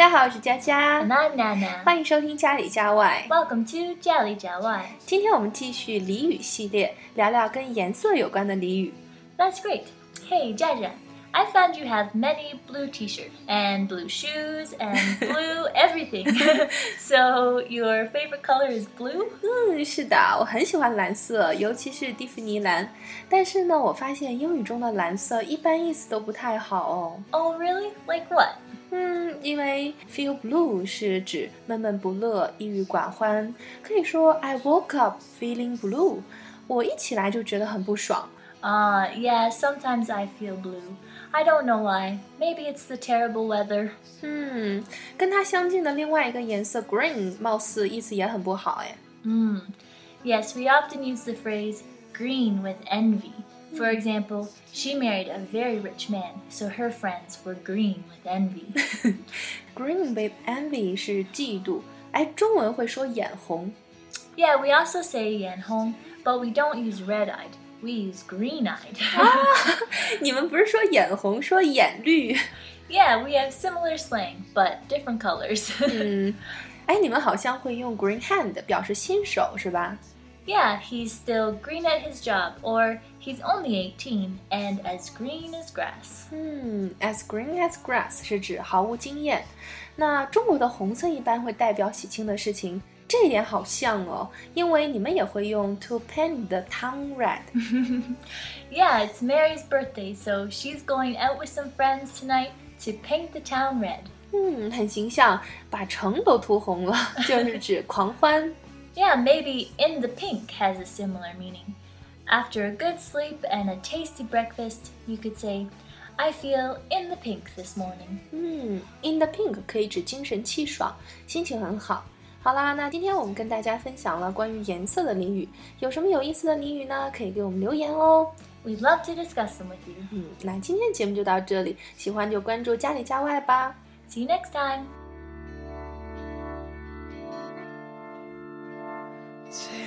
大家好，我是佳佳 And，I'm Nana. 欢迎收听家里家外。 Welcome to 家里家外。今天我们继续俚语系列，聊聊跟颜色有关的俚语。 That's great. Hey, Jaja. I found you have many blue t-shirts and blue shoes and blue everything. so your favorite color is blue? 嗯，是的，我很喜欢蓝色，尤其是蒂芙尼蓝。但是呢，我发现英语中的蓝色一般意思都不太好哦。 Oh, really? Like what? 嗯，因为 feel blue 是指闷闷不乐、抑郁寡欢，可以说 I woke up feeling blue，我一起来就觉得很不爽。 Ah, yeah, sometimes I feel blue. I don't know why. Maybe it's the terrible weather. 嗯，跟它相近的另外一个颜色 green，貌似意思也很不好哎。 Mm. Yes, we often use the phrase green with envy. For example, she married a very rich man, so her friends were green with envy. Green with envy 是嫉妒，哎，中文会说眼红。 yeah, we also say yan hong, but we don't use red eyed. We use green eyed. 你们不是说眼红，说眼绿？ yeah, we have similar slang, but different colors. 嗯，哎，你们好像会用 green hand 表示新手是吧？ yeah, he's still green at his job, or he's only 18 and as green as grass. 嗯，as green as grass 是指毫无经验。那中国的红色一般会代表喜庆的事情，这一点好像哦，因为你们也会用 to paint the town red。 Yeah, it's Mary's birthday, so she's going out with some friends tonight to paint the town red. 嗯，很形象，把城都涂红了，就是指狂欢。 Yeah, maybe in the pink has a similar meaning. After a good sleep and a tasty breakfast, you could say, I feel in the pink this morning. 嗯，in the pink 可以指精神气爽，心情很好。好啦，那今天我们跟大家分享了关于颜色的俚语，有什么有意思的俚语呢？可以给我们留言哦。 We'd love to discuss them with you. 嗯，那今天的节目就到这里，喜欢就关注家里家外吧。 See you next time. Take